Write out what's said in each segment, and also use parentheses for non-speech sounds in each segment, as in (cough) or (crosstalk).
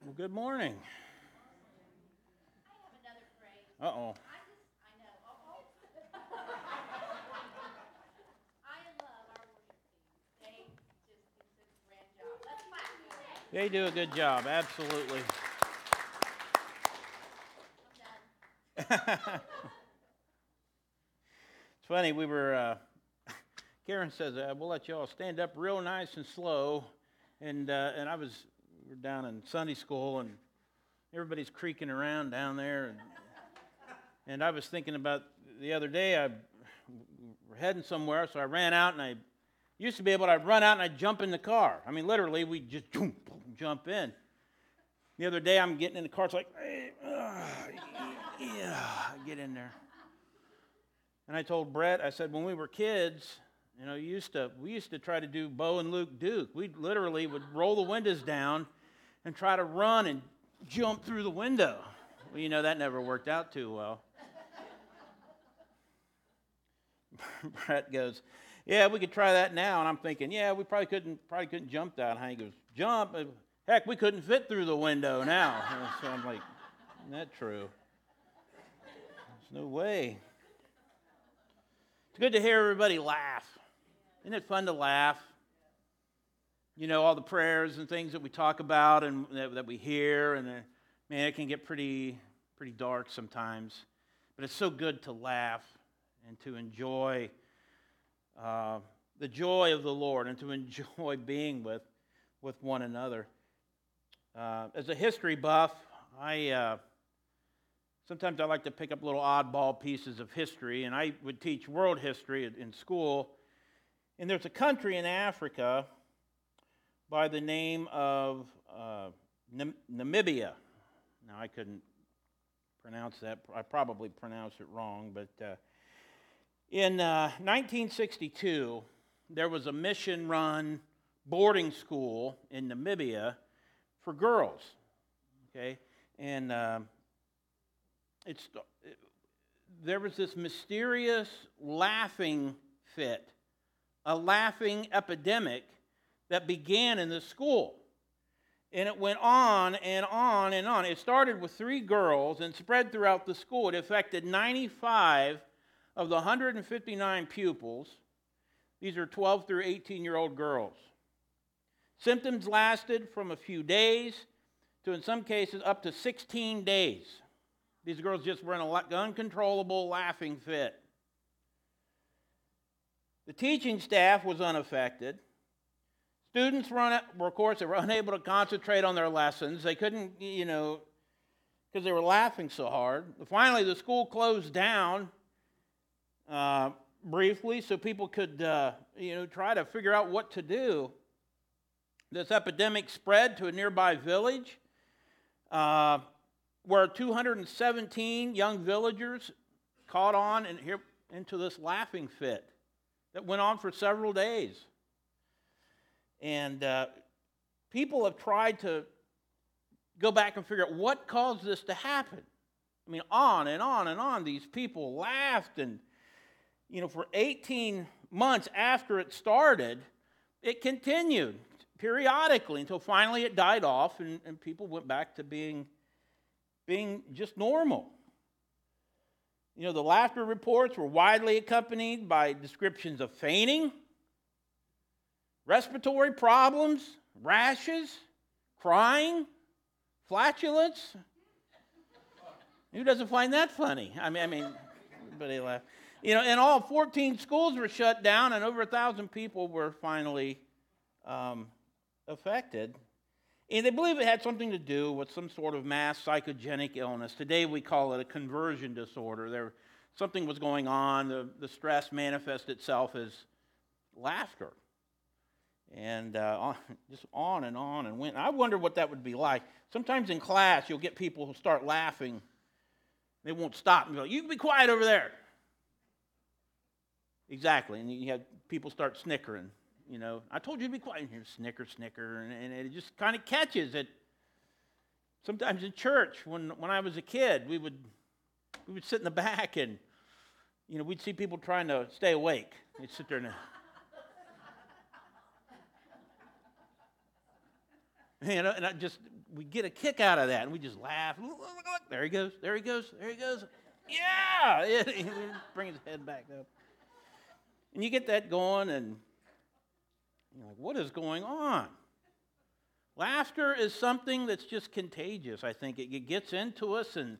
Well, good morning. I have another phrase. Uh oh. I I know. I love our worship team. They just do such a grand job. Let's clap for them. They do a good job, absolutely. I'm done. It's funny, we were, uh, Karen says, uh, we'll let y'all stand up real nice and slow. And, uh, and I was, were down in Sunday school, and everybody's creaking around down there. And, and I was thinking about the other day, I we're heading somewhere, so I ran out, and I used to be able to I'd run out and I'd jump in the car. I mean, literally, we just jump, jump in. The other day, I'm getting in the car, it's like, "Eh, ah, yeah, get in there. And I told Brett, I said, when we were kids, you know, used to, we used to try to do Bo and Luke Duke. We literally would roll the windows down and try to run and jump through the window. Well, you know, that never worked out too well. (laughs) Brett goes, yeah, we could try that now. And I'm thinking, yeah, we probably couldn't, probably couldn't jump that high. He goes, jump? Uh, Heck, we couldn't fit through the window now. (laughs) so I'm like, isn't that true? There's no way. It's good to hear everybody laugh. Isn't it fun to laugh? You know, all the prayers and things that we talk about and that, that we hear, and uh, man, it can get pretty, pretty dark sometimes. But it's so good to laugh and to enjoy uh, the joy of the Lord and to (laughs) enjoy being with, with one another. Uh, as a history buff, I uh, sometimes I like to pick up little oddball pieces of history, and I would teach world history in- in school. And there's a country in Africa by the name of uh, Nam- Namibia. Now, I couldn't pronounce that. I probably pronounced it wrong, but uh, in uh, 1962, there was a mission run boarding school in Namibia for girls. Okay? And um, it's, there was this mysterious laughing fit, a laughing epidemic that began in the school. And it went on and on and on. It started with three girls and spread throughout the school. It affected 95 of the 159 pupils. These are 12 through 18 year old girls. Symptoms lasted from a few days to, in some cases, up to 16 days. These girls just were in an uncontrollable laughing fit. The teaching staff was unaffected. Students were, of course, they were (laughs) unable to concentrate on their lessons. They couldn't, you know, because they were laughing so hard. Finally, the school closed down uh, briefly so people could, uh, you know, try to figure out what to do. This epidemic spread to a nearby village uh, where 217 young villagers caught on and here into this laughing fit that went on for several days. And uh, people have tried to go back and figure out what caused this to happen. I mean, on and on and on, these people laughed, and, you know, for 18 months after it started, it continued periodically until finally it died off and, and people went back to being, being just normal. You know, the laughter reports were widely accompanied by descriptions of fainting, respiratory problems, rashes, crying, flatulence. Who doesn't find that funny? I mean, I mean, everybody laughed. You know, and all 14 schools were shut down, and over a thousand people were finally um, affected. And they believe it had something to do with some sort of mass psychogenic illness. Today we call it a conversion disorder. There, something was going on. The, the stress manifested itself as laughter. And uh, on, (laughs) just on and on and went. I wonder what that would be like. Sometimes in class, you'll get people who start laughing. They won't stop and go, You can be quiet over there. Exactly. And you have people start snickering you know, I told you to be quiet. And here, snicker, snicker, and, and it just kind of catches it. Sometimes in church, when when I was a kid, we would we would sit in the back and you know we'd see people trying to stay awake. They'd sit there and. (laughs) You know, and I just we get a kick out of that, and we just laugh. Look, look, look, there he goes, there he goes, there he goes. Yeah, (laughs) bring his head back up, and you get that going, and you're like, what is going on? Laughter is something that's just contagious. I think it, it gets into us, and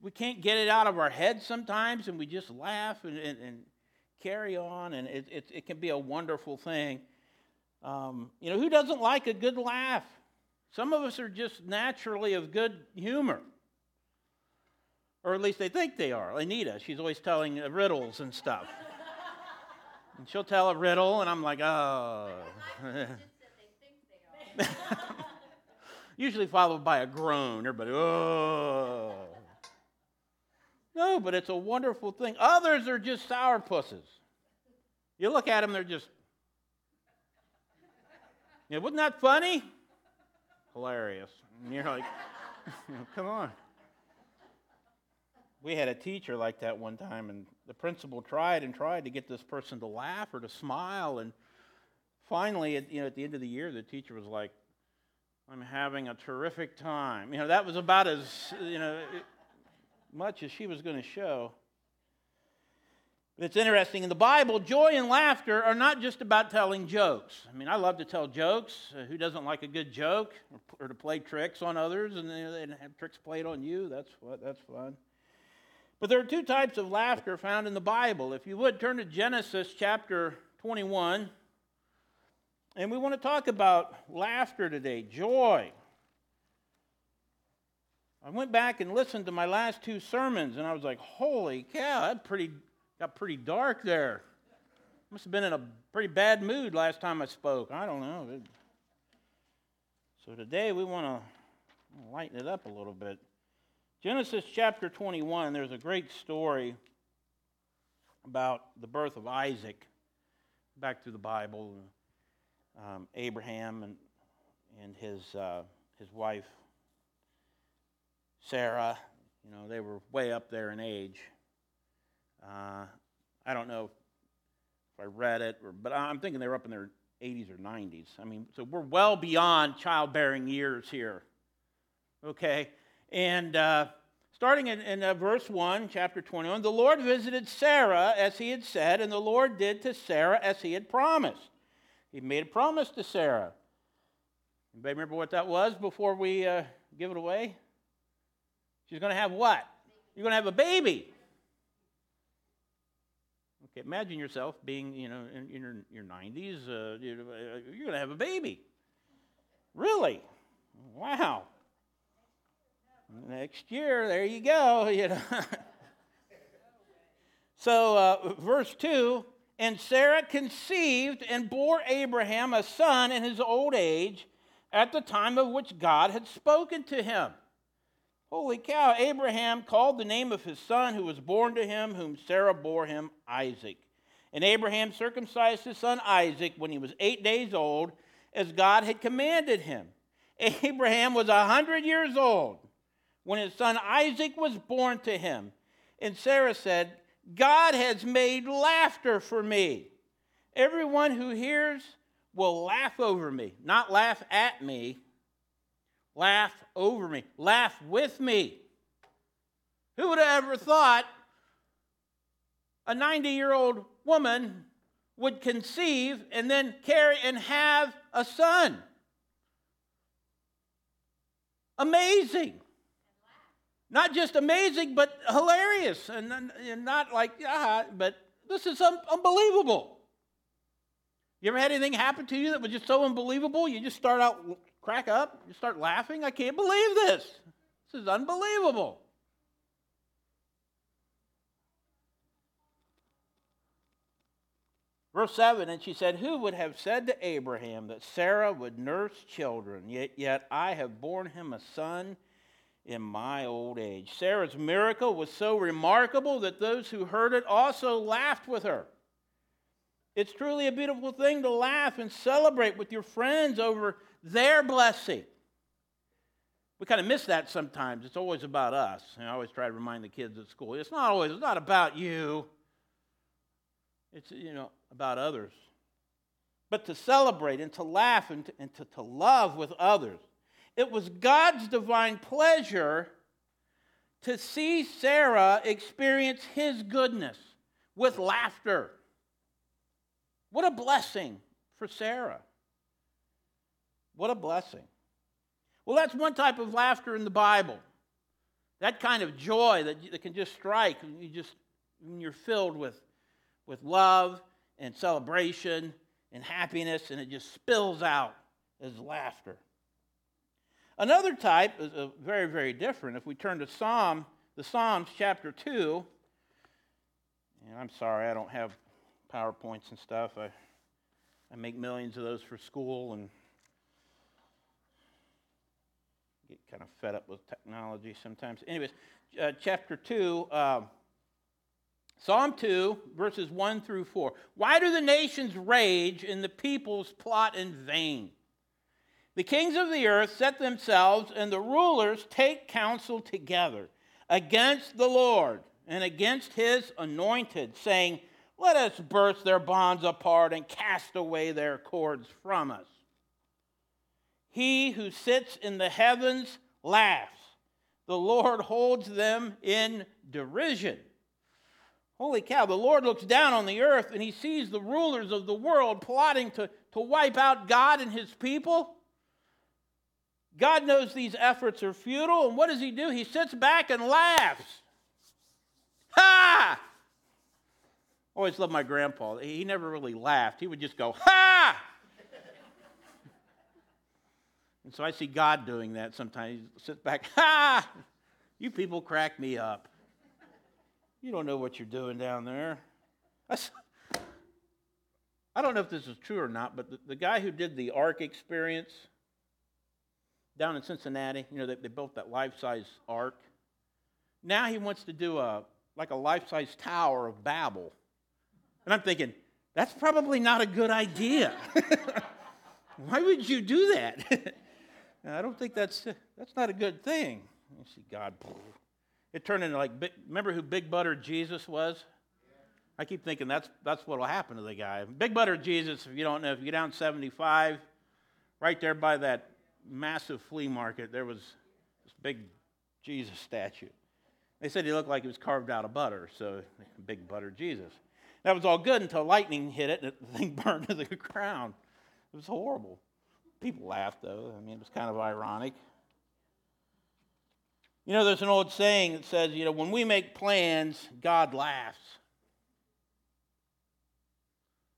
we can't get it out of our head sometimes, and we just laugh and, and, and carry on, and it, it, it, can be a wonderful thing. Um, you know, who doesn't like a good laugh? Some of us are just naturally of good humor. Or at least they think they are. Anita, she's always telling uh, riddles and stuff. (laughs) and she'll tell a riddle, and I'm like, oh. (laughs) Usually followed by a groan. Everybody, oh. No, but it's a wonderful thing. Others are just sourpusses. You look at them, they're just. Yeah, wasn't that funny? Hilarious. And you're like, (laughs) come on. We had a teacher like that one time, and the principal tried and tried to get this person to laugh or to smile. And finally, at, you know, at the end of the year, the teacher was like, I'm having a terrific time. You know, that was about as, you know, much as she was going to show. It's interesting in the Bible, joy and laughter are not just about telling jokes. I mean, I love to tell jokes. Uh, who doesn't like a good joke or, to play tricks on others and, and have tricks played on you? That's what that's fun. But there are two types of laughter found in the Bible. If you would turn to Genesis chapter 21, and we want to talk about laughter today, joy. I went back and listened to my last two sermons, and I was like, holy cow, that pretty, got pretty dark there. Must have been in a pretty bad mood last time I spoke. I don't know. So today we want to lighten it up a little bit. Genesis chapter 21, there's a great story about the birth of Isaac. Back through the Bible, um, Abraham and, and his, uh, his wife Sarah, you know, they were way up there in age. Uh, I don't know if I read it, or, but I'm thinking they were up in their 80s or 90s. I mean, so we're well beyond childbearing years here. Okay? And uh, starting in, in uh, verse 1, chapter 21, the Lord visited Sarah as he had said, and the Lord did to Sarah as he had promised. He made a promise to Sarah. Anybody remember what that was before we uh, give it away? She's going to have what? You're going to have a baby. Okay, imagine yourself being, you know, in, in your, your 90s. Uh, you're going to have a baby. Really? Wow. Next year, there you go. (laughs) You know. so, uh, verse 2 And Sarah conceived and bore Abraham a son in his old age at the time of which God had spoken to him. Holy cow, Abraham called the name of his son who was born to him, whom Sarah bore him, Isaac. And Abraham circumcised his son Isaac when he was eight days old, as God had commanded him. (laughs) Abraham was a hundred years old when his son Isaac was born to him. And Sarah said, God has made laughter for me. Everyone who hears will laugh over me, not laugh at me, laugh over me, laugh with me. Who would have ever thought a 90 year old woman would conceive and then carry and have a son? Amazing. Not just amazing, but hilarious. And, not like, ah, but this is un- unbelievable. You ever had anything happen to you that was just so unbelievable? You just start out crack up, you start laughing. I can't believe this. This is unbelievable. Verse 7 And she said, Who would have said to Abraham that Sarah would nurse children? Yet, yet I have borne him a son in my old age. Sarah's miracle was so remarkable that those who heard it also laughed with her. It's truly a beautiful thing to laugh and celebrate with your friends over their blessing. We kind of miss that sometimes. It's always about us. And I always try to remind the kids at school it's not always, it's not about you. It's, you know, about others. but to celebrate and to laugh and to, and to, to love with others. It was God's divine pleasure to see Sarah experience his goodness with laughter. What a blessing for Sarah. What a blessing. Well, that's one type of laughter in the Bible. That kind of joy that, that can just strike you just when you're filled with, with love and celebration and happiness, and it just spills out as laughter. Another type is uh, very, very different. If we turn to Psalm, the Psalms chapter 2, and I'm sorry, I don't have PowerPoints and stuff. I, I make millions of those for school and get kind of fed up with technology sometimes. Anyways, uh, chapter 2, uh, Psalm 2, verses 1 through 4. Why do the nations rage and the peoples plot in vain? The kings of the earth set themselves, and the rulers take counsel together against the Lord and against his anointed, saying, Let us burst their bonds apart and cast away their cords from us. He who sits in the heavens laughs. The Lord holds them in derision. Holy cow, the Lord looks down on the earth and he sees the rulers of the world plotting to, to wipe out God and his people. God knows these efforts are futile, and what does he do? He sits back and laughs. Ha! Always loved my grandpa. He never really laughed. He would just go, Ha! And so I see God doing that sometimes. He sits back, (laughs) Ha! You people crack me up. You don't know what you're doing down there. (laughs) I don't know if this is true or not, but the, the guy who did the Ark experience down in Cincinnati, you know, they, they built that life size ark. Now he wants to do a like a life size tower of Babel. And I'm thinking, that's probably not a good idea. (laughs) Why would you do that? I don't think that's that's not a good thing. You see God it turned into like, remember who Big Butter Jesus was? I keep thinking that's, that's what will happen to the guy. Big Butter Jesus, if you don't know, if you get down 75, right there by that massive flea market, there was this big Jesus statue. They said he looked like he was carved out of butter, so (laughs) Big Butter Jesus. That was all good until lightning hit it and the thing (laughs) burned to the ground. It was horrible. People laughed, though. I mean, it was kind of ironic. You know, there's an old saying that says, you know, when we make plans, God laughs.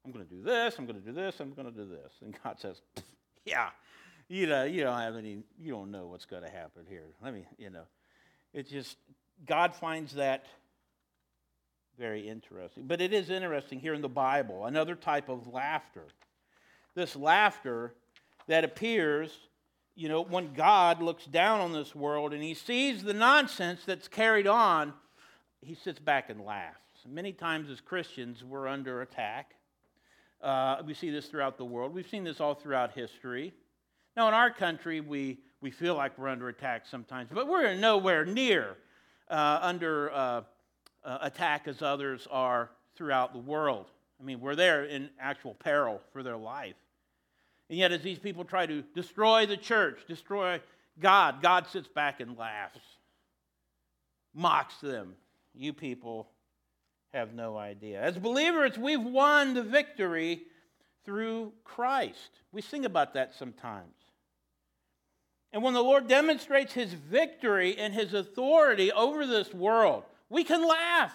I'm going to do this, I'm going to do this, I'm going to do this. And God says, (laughs) yeah, you know, you don't have any, you don't know what's going to happen here. Let me, you know, it's just, God finds that very interesting. But it is interesting here in the Bible, another type of laughter. This laughter that appears you know, when God looks down on this world and he sees the nonsense that's carried on, he sits back and laughs. Many times as Christians, we're under attack. Uh, we see this throughout the world. We've seen this all throughout history. Now, in our country, we, we feel like we're under attack sometimes, but we're nowhere near uh, under uh, uh attack as others are throughout the world. I mean, we're there in actual peril for their life. And yet, as these people try to destroy the church, destroy God, God sits back and laughs, mocks them. You people have no idea. As believers, we've won the victory through Christ. We sing about that sometimes. And when the Lord demonstrates his victory and his authority over this world, we can laugh.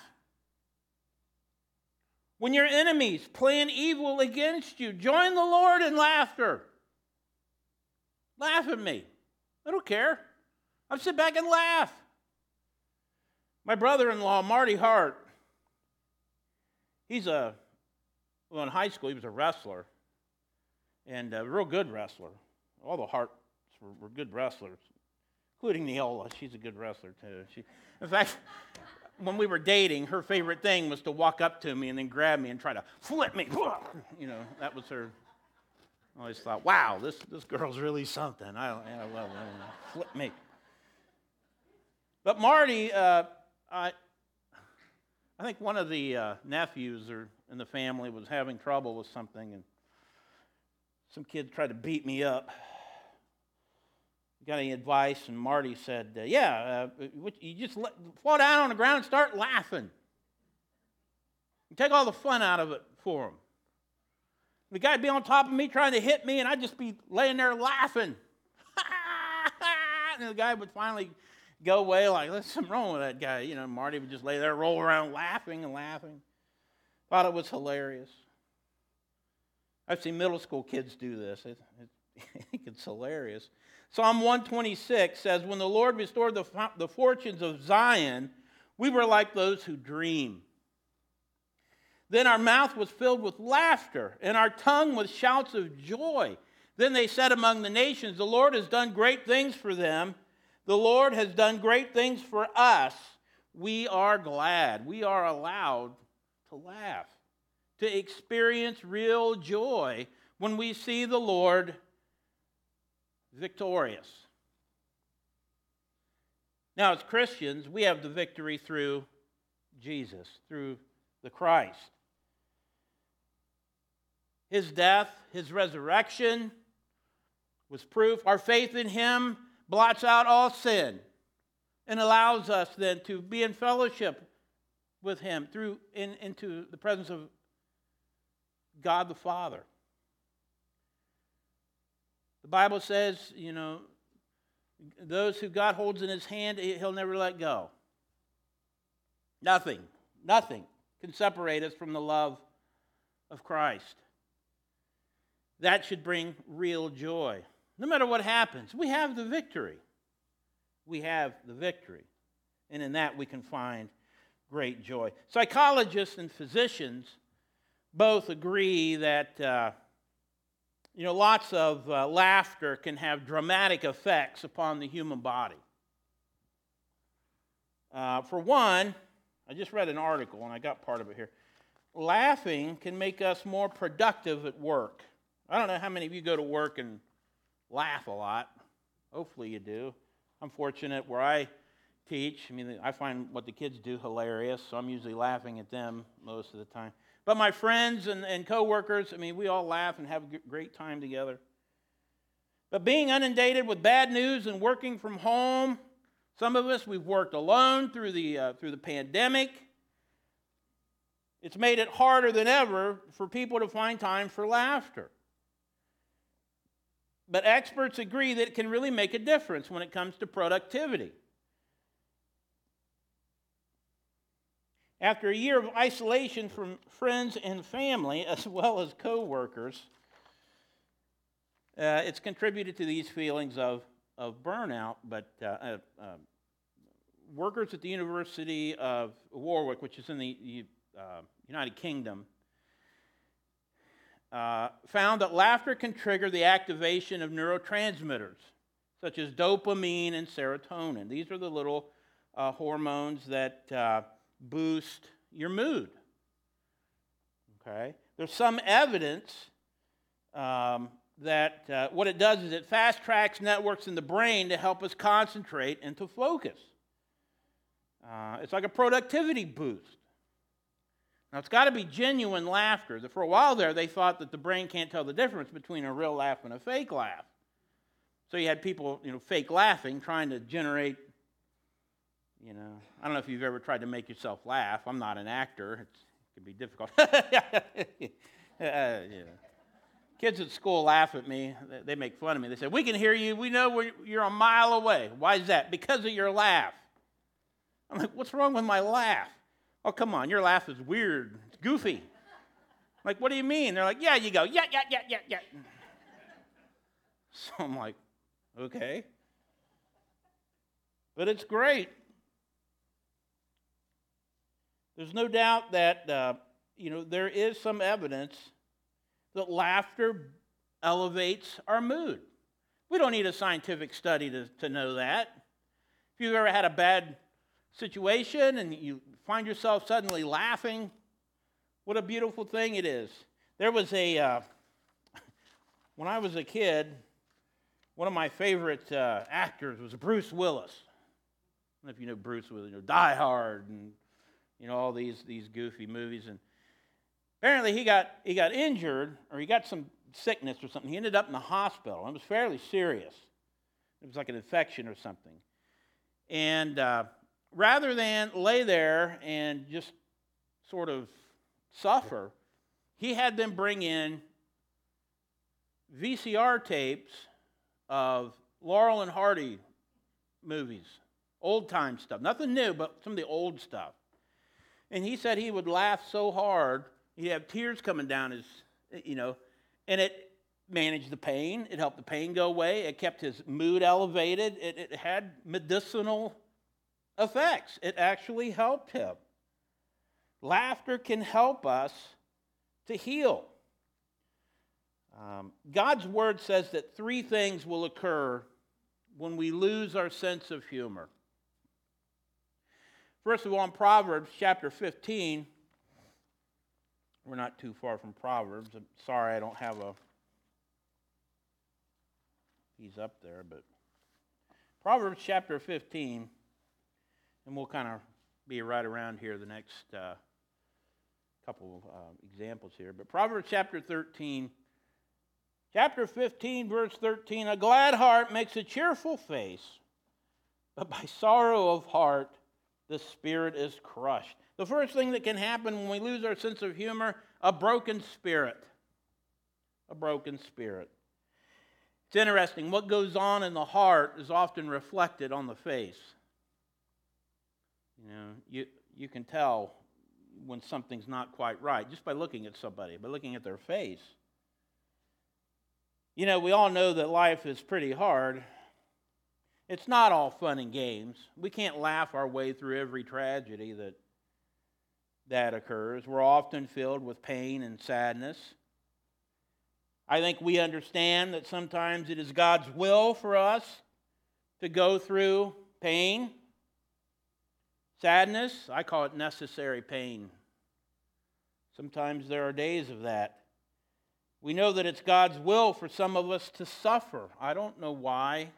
When your enemies plan evil against you, join the Lord in laughter. Laugh at me. I don't care. I'll sit back and laugh. My brother in law, Marty Hart, he's a, well, in high school, he was a wrestler and a real good wrestler. All the Harts were, were good wrestlers, including Neola. She's a good wrestler, too. She, in fact, when we were dating, her favorite thing was to walk up to me and then grab me and try to flip me. You know, that was her. I always thought, wow, this, this girl's really something. I, I love her. Flip me. But Marty, uh, I, I think one of the uh, nephews or in the family was having trouble with something, and some kid tried to beat me up. Got any advice? And Marty said, uh, Yeah, uh, you just let, fall down on the ground and start laughing. You take all the fun out of it for him. The guy'd be on top of me trying to hit me, and I'd just be laying there laughing. (laughs) and the guy would finally go away like, there's something wrong with that guy. You know, Marty would just lay there, roll around laughing and laughing. Thought it was hilarious. I've seen middle school kids do this. It, it, (laughs) it's hilarious. Psalm 126 says, When the Lord restored the, the fortunes of Zion, we were like those who dream. Then our mouth was filled with laughter, and our tongue with shouts of joy. Then they said among the nations, The Lord has done great things for them. The Lord has done great things for us. We are glad. We are allowed to laugh, to experience real joy when we see the Lord victorious. Now, as Christians, we have the victory through Jesus, through the Christ. His death, his resurrection was proof. Our faith in him blots out all sin and allows us then to be in fellowship with him through in, into the presence of God the Father. The Bible says, you know, those who God holds in his hand, he'll never let go. Nothing, nothing can separate us from the love of Christ. That should bring real joy. No matter what happens, we have the victory. We have the victory. And in that we can find great joy. Psychologists and physicians both agree that. Uh, you know, lots of uh, laughter can have dramatic effects upon the human body. Uh, for one, I just read an article and I got part of it here. Laughing can make us more productive at work. I don't know how many of you go to work and laugh a lot. Hopefully you do. I'm fortunate where I teach. I mean, I find what the kids do hilarious, so I'm usually laughing at them most of the time. But my friends and, and coworkers, I mean, we all laugh and have a great time together. But being inundated with bad news and working from home, some of us, we've worked alone through the, uh, through the pandemic. It's made it harder than ever for people to find time for laughter. But experts agree that it can really make a difference when it comes to productivity. After a year of isolation from friends and family, as well as co workers, uh, it's contributed to these feelings of, of burnout. But uh, uh, um, workers at the University of Warwick, which is in the uh, United Kingdom, uh, found that laughter can trigger the activation of neurotransmitters such as dopamine and serotonin. These are the little uh, hormones that boost your mood. Okay? There's some evidence um, that uh, what it does is it fast tracks networks in the brain to help us concentrate and to focus. Uh, it's like a productivity boost. Now, it's got to be genuine laughter. For a while there, they thought that the brain can't tell the difference between a real laugh and a fake laugh. So you had people, you know, fake laughing, trying to generate you know, I don't know if you've ever tried to make yourself laugh. I'm not an actor. It's, it can be difficult. (laughs) uh. Kids at school laugh at me. They make fun of me. They say, We can hear you. We know you're a mile away. Why is that? Because of your laugh. I'm like, What's wrong with my laugh? Oh, come on. Your laugh is weird. It's goofy. I'm like, What do you mean? They're like, Yeah, you go. Yeah, yeah, yeah, yeah, yeah. (laughs) So I'm like, Okay. But it's great. There's no doubt that, uh, you know, there is some evidence that laughter elevates our mood. We don't need a scientific study to, to know that. If you've ever had a bad situation and you find yourself suddenly laughing, what a beautiful thing it is. There was a, uh, (laughs) when I was a kid, one of my favorite uh, actors was Bruce Willis. I don't know if you know Bruce Willis, you know, Die Hard and you know, all these, these goofy movies. And apparently he got, he got injured or he got some sickness or something. He ended up in the hospital. It was fairly serious. It was like an infection or something. And uh, rather than lay there and just sort of suffer, he had them bring in VCR tapes of Laurel and Hardy movies, old time stuff. Nothing new, but some of the old stuff. And he said he would laugh so hard, he'd have tears coming down his, you know, and it managed the pain. It helped the pain go away. It kept his mood elevated. It, it had medicinal effects. It actually helped him. Laughter can help us to heal. Um, God's word says that three things will occur when we lose our sense of humor. First of all, in Proverbs chapter 15, we're not too far from Proverbs. I'm sorry I don't have a he's up there, but Proverbs chapter 15, and we'll kind of be right around here the next uh, couple of uh, examples here. But Proverbs chapter 13, chapter 15, verse 13 A glad heart makes a cheerful face, but by sorrow of heart, the spirit is crushed. The first thing that can happen when we lose our sense of humor, a broken spirit. A broken spirit. It's interesting. What goes on in the heart is often reflected on the face. You know, you, you can tell when something's not quite right just by looking at somebody, by looking at their face. You know, we all know that life is pretty hard. It's not all fun and games. We can't laugh our way through every tragedy that that occurs. We're often filled with pain and sadness. I think we understand that sometimes it is God's will for us to go through pain, sadness. I call it necessary pain. Sometimes there are days of that. We know that it's God's will for some of us to suffer. I don't know why.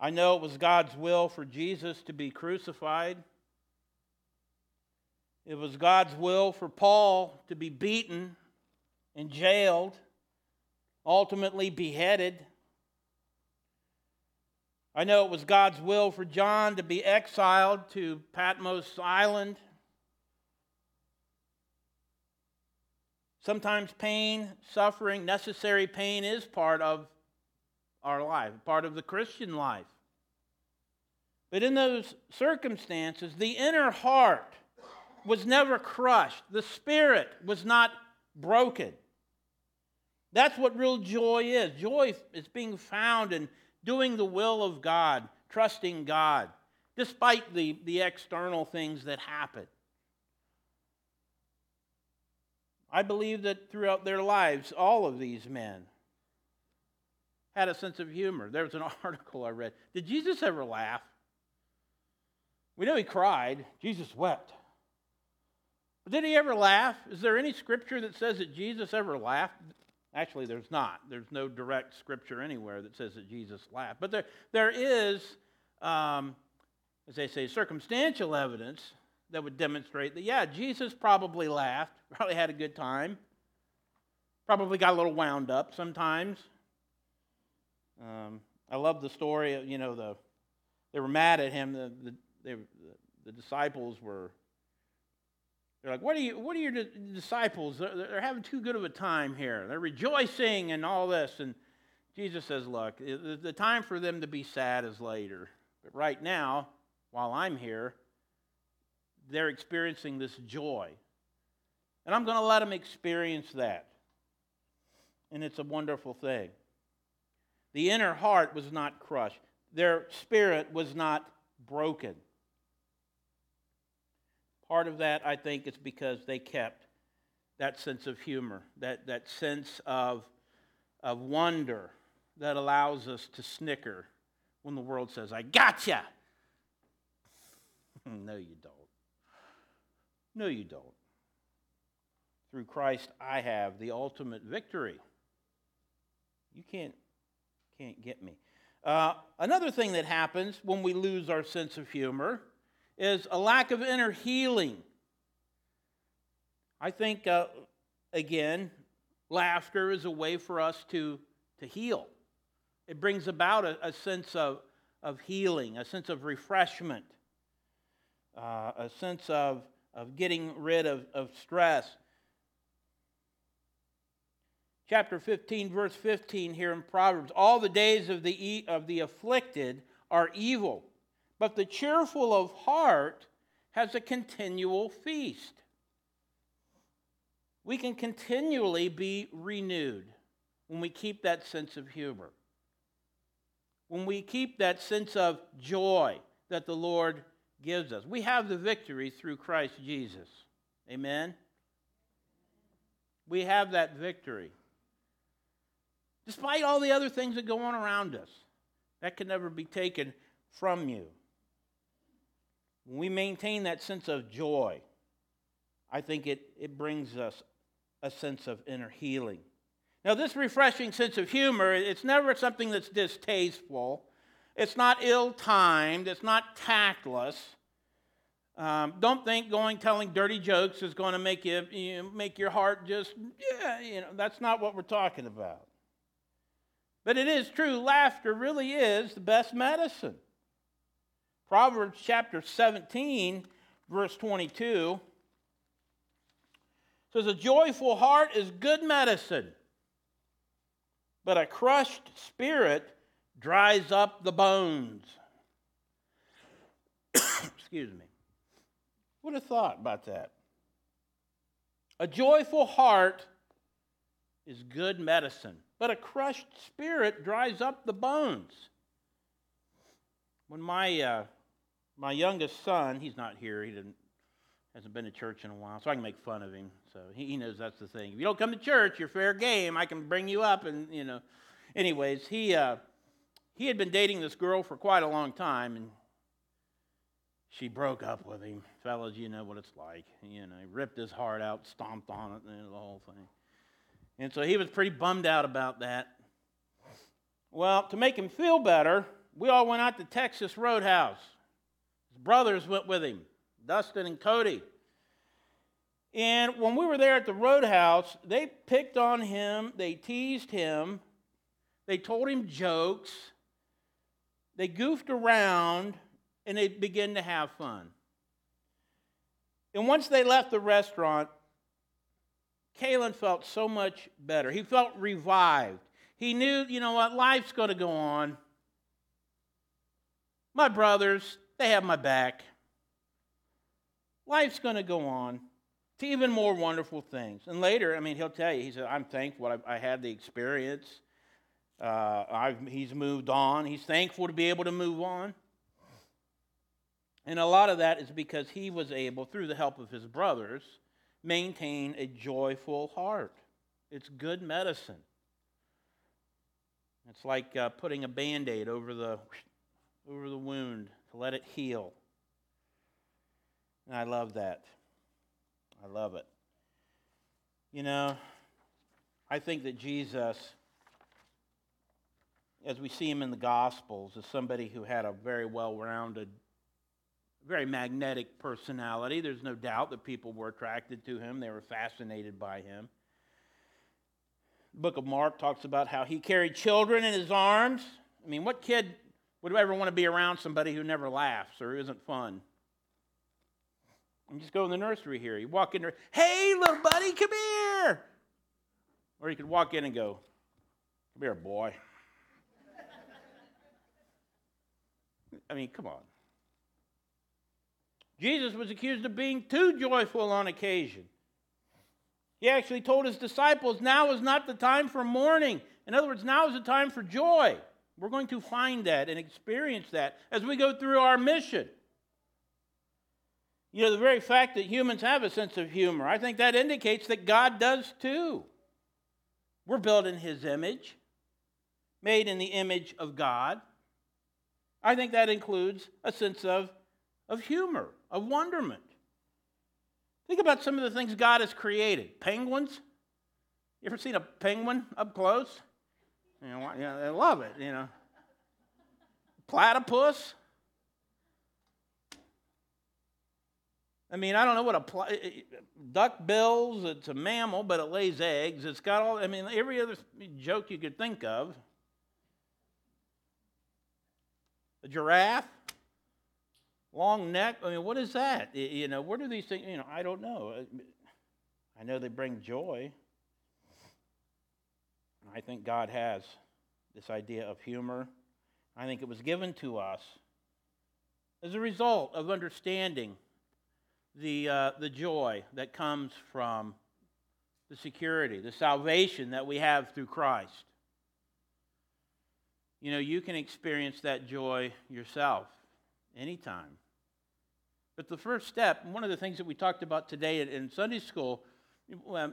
I know it was God's will for Jesus to be crucified. It was God's will for Paul to be beaten and jailed, ultimately beheaded. I know it was God's will for John to be exiled to Patmos Island. Sometimes pain, suffering, necessary pain is part of our life, part of the Christian life. But in those circumstances, the inner heart was never crushed, the spirit was not broken. That's what real joy is. Joy is being found in doing the will of God, trusting God, despite the, the external things that happen. I believe that throughout their lives, all of these men had a sense of humor. There was an (laughs) article I read. Did Jesus ever laugh? We know he cried. Jesus wept. But did he ever laugh? Is there any scripture that says that Jesus ever laughed? Actually, there's not. There's no direct scripture anywhere that says that Jesus laughed. But there, there is, um, as they say, circumstantial evidence that would demonstrate that, yeah, Jesus probably laughed, (laughs) probably had a good time, probably got a little wound up sometimes. Um, I love the story of, you know, the, they were mad at him. The, the, they, the, disciples were they're like, what are, you, what are your disciples? They're, they're having too good of a time here. They're rejoicing and all this. And Jesus says, look, the time for them to be sad is later. But right now, while I'm here, they're experiencing this joy. And I'm going to let them experience that. And it's a wonderful thing. The inner heart was not crushed, their spirit was not broken. Part of that, I think, is because they kept that sense of humor, that, that sense of, of wonder that allows us to snicker when the world says, I gotcha. (laughs) no, you don't. No, you don't. Through Christ, I have the ultimate victory. You can't, can't get me. Uh, another thing that happens when we lose our sense of humor is a lack of inner healing. I think, uh, again, Laughter is a way for us to, to heal. It brings about a, a sense of, of healing, a sense of refreshment, uh, a sense of, of getting rid of, of stress. Chapter 15, verse 15 here in Proverbs all the days of the, of the afflicted are evil, but the cheerful of heart has a continual feast. We can continually be renewed when we keep that sense of humor, when we keep that sense of joy that the Lord gives us. We have the victory through Christ Jesus. Amen? We have that victory. Despite all the other things that go on around us, that can never be taken from you. When we maintain that sense of joy, I think it, it brings us a sense of inner healing. Now, this refreshing sense of humor, it's never something that's distasteful. It's not ill timed. It's not tactless. Um, don't think going telling dirty jokes is going to make you, you know, make your heart just yeah you know that's not what we're talking about. But it is true, laughter really is the best medicine. Proverbs chapter 17, verse 22 says, A joyful heart is good medicine, but a crushed spirit dries up the bones. (coughs) Excuse me. What a thought about that. A joyful heart is good medicine, but a crushed spirit dries up the bones. When my, uh, my youngest son, he's not here, he didn't, hasn't been to church in a while, so I can make fun of him. So he, he knows that's the thing. If you don't come to church, you're fair game. I can bring you up, and, you know. Anyways, he, uh, he had been dating this girl for quite a long time, and she broke up with him. Fellas, you know what it's like. You know, he ripped his heart out, stomped on it, and the whole thing. And so he was pretty bummed out about that. Well, to make him feel better, we all went out to Texas Roadhouse. His brothers went with him, Dustin and Cody. And when we were there at the Roadhouse, they picked on him, they teased him, they told him jokes, they goofed around, and they began to have fun. And once they left the restaurant, Kalen felt so much better. He felt revived. He knew, you know what, life's going to go on. My brothers, they have my back. Life's going to go on to even more wonderful things. And later, I mean, he'll tell you, he said, I'm thankful I, I had the experience. Uh, he's moved on. He's thankful to be able to move on. And a lot of that is because he was able, through the help of his brothers, maintain a joyful heart. It's good medicine. It's like uh, putting a band aid over the, over the wound to let it heal. And I love that. I love it. You know, I think that Jesus, as we see him in the Gospels, is somebody who had a very well rounded very magnetic personality. There's no doubt that people were attracted to him, they were fascinated by him. The book of Mark talks about how he carried children in his arms. I mean, what kid would ever want to be around somebody who never laughs or isn't fun? And just go in the nursery here. You walk in there, hey, little buddy, come here. Or you could walk in and go, come here, boy. (laughs) I mean, come on. Jesus was accused of being too joyful on occasion. He actually told his disciples, now is not the time for mourning. In other words, now is the time for joy. We're going to find that and experience that as we go through our mission. You know, the very fact that humans have a sense of humor, I think that indicates that God does too. We're built in His image, made in the image of God. I think that includes a sense of, of humor of wonderment. Think about some of the things God has created. Penguins. You ever seen a penguin up close? You know, yeah, they love it, you know. Platypus. I mean, I don't know what a pl- eh, eh, duck bills. It's a mammal, but it lays eggs. It's got all. I mean, every other joke you could think of. A giraffe, long neck. I mean, what is that? You know, where do these things? You know, I don't know. I know they bring joy. I think God has this idea of humor. I think it was given to us as a result of understanding the, uh, the joy that comes from the security, the salvation that we have through Christ. You know, you can experience that joy yourself anytime. But the first step, one of the things that we talked about today in Sunday school,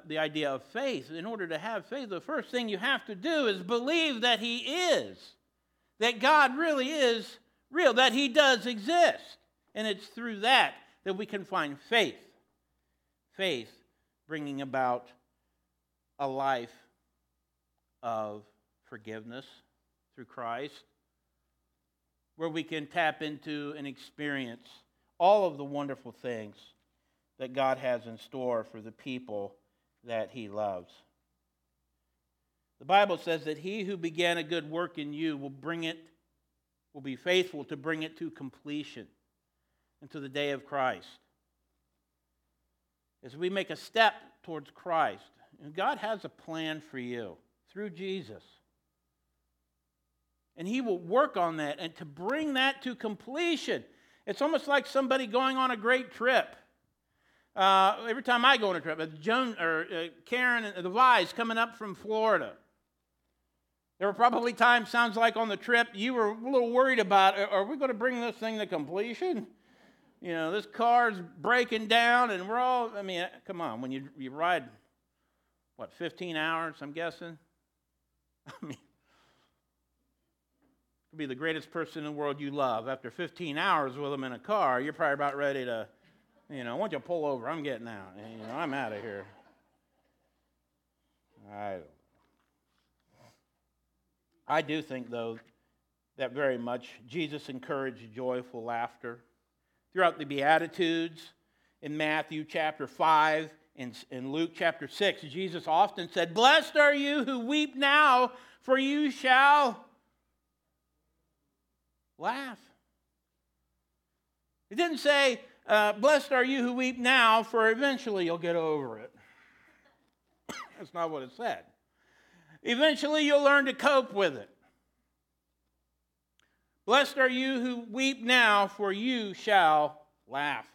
the idea of faith. In order to have faith, the first thing you have to do is believe that He is, that God really is real, that He does exist. And it's through that that we can find faith. Faith bringing about a life of forgiveness through Christ, where we can tap into and experience all of the wonderful things that God has in store for the people that He loves. The Bible says that he who began a good work in you will bring it, will be faithful to bring it to completion until the day of Christ. As we make a step towards Christ, and God has a plan for you through Jesus. And He will work on that and to bring that to completion. It's almost like somebody going on a great trip. Uh, every time I go on a trip, uh, Joan or uh, Karen and the Vies coming up from Florida. There were probably times, sounds like on the trip, you were a little worried about are we going to bring this thing to completion? You know, this car's breaking down, and we're all, I mean, come on, when you, you ride, what, 15 hours, I'm guessing? (laughs) I mean, be the greatest person in the world you love. After 15 hours with them in a car, you're probably about ready to you know, don't you pull over? I'm getting out. You know, I'm out of here. I, I do think, though, that very much Jesus encouraged joyful laughter. Throughout the Beatitudes, in Matthew chapter 5, in, in Luke chapter 6, Jesus often said, Blessed are you who weep now, for you shall laugh. He didn't say, uh, blessed are you who weep now, for eventually you'll get over it. (coughs) That's not what it said. Eventually you'll learn to cope with it. Blessed are you who weep now, for you shall laugh.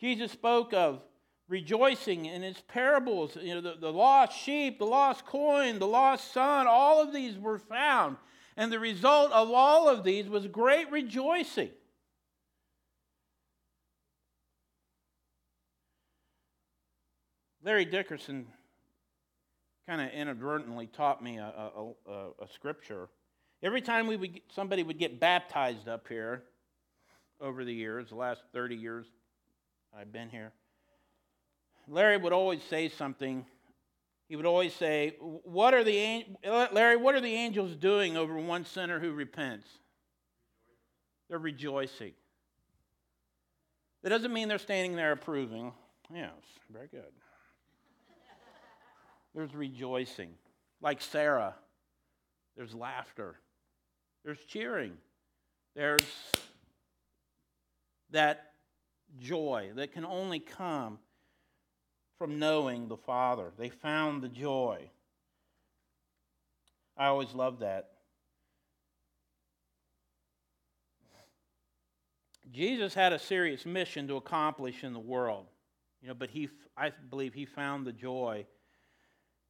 Jesus spoke of rejoicing in his parables. You know, the, the lost sheep, the lost coin, the lost son, all of these were found. And the result of all of these was great rejoicing. Larry Dickerson kind of inadvertently taught me a, a, a, a, scripture. Every time we would, somebody would get baptized up here over the years, the last 30 years I've been here, Larry would always say something. He would always say, "What are the Larry? What are the angels doing over one sinner who repents? They're rejoicing. That doesn't mean they're standing there approving. Yes, very good there's rejoicing. Like Sarah, there's laughter, there's cheering, there's that joy that can only come from knowing the Father. They found the joy. I always love that. Jesus had a serious mission to accomplish in the world, you know, but he, I believe he found the joy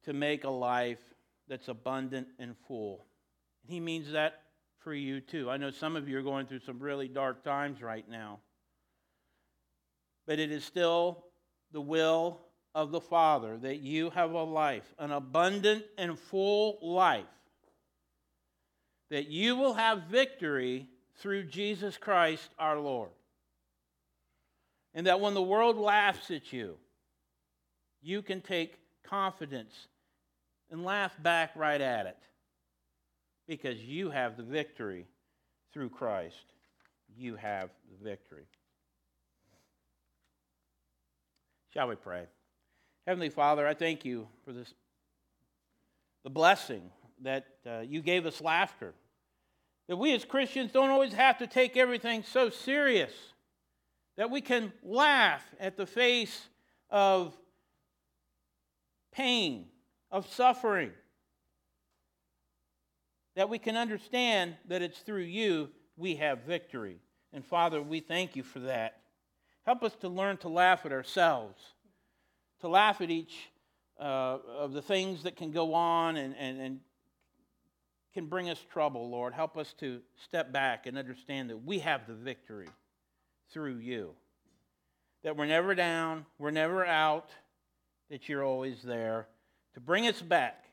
to make a life that's abundant and full. He means that for you too. I know some of you are going through some really dark times right now. But it is still the will of the Father that you have a life, an abundant and full life, that you will have victory through Jesus Christ our Lord. And that when the world laughs at you, you can take confidence and laugh back right at it because you have the victory through Christ. You have the victory. Shall we pray? Heavenly Father, I thank you for this, the blessing that uh, you gave us laughter. That we as Christians don't always have to take everything so serious. That we can laugh at the face of pain, of suffering. That we can understand that it's through you we have victory. And Father, we thank you for that. Help us to learn to laugh at ourselves, to laugh at each uh, of the things that can go on and, and, and can bring us trouble, Lord. Help us to step back and understand that we have the victory through you. That we're never down, we're never out, that you're always there to bring us back.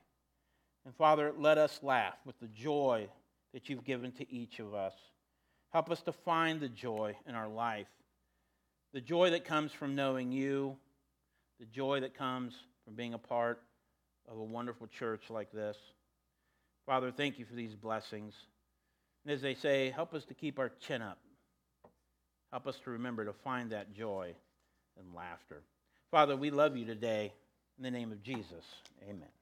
And Father, let us laugh with the joy that you've given to each of us. Help us to find the joy in our life, the joy that comes from knowing you, the joy that comes from being a part of a wonderful church like this. Father, thank you for these blessings. And as they say, help us to keep our chin up. Help us to remember to find that joy and laughter. Father, we love you today. In the name of Jesus, amen.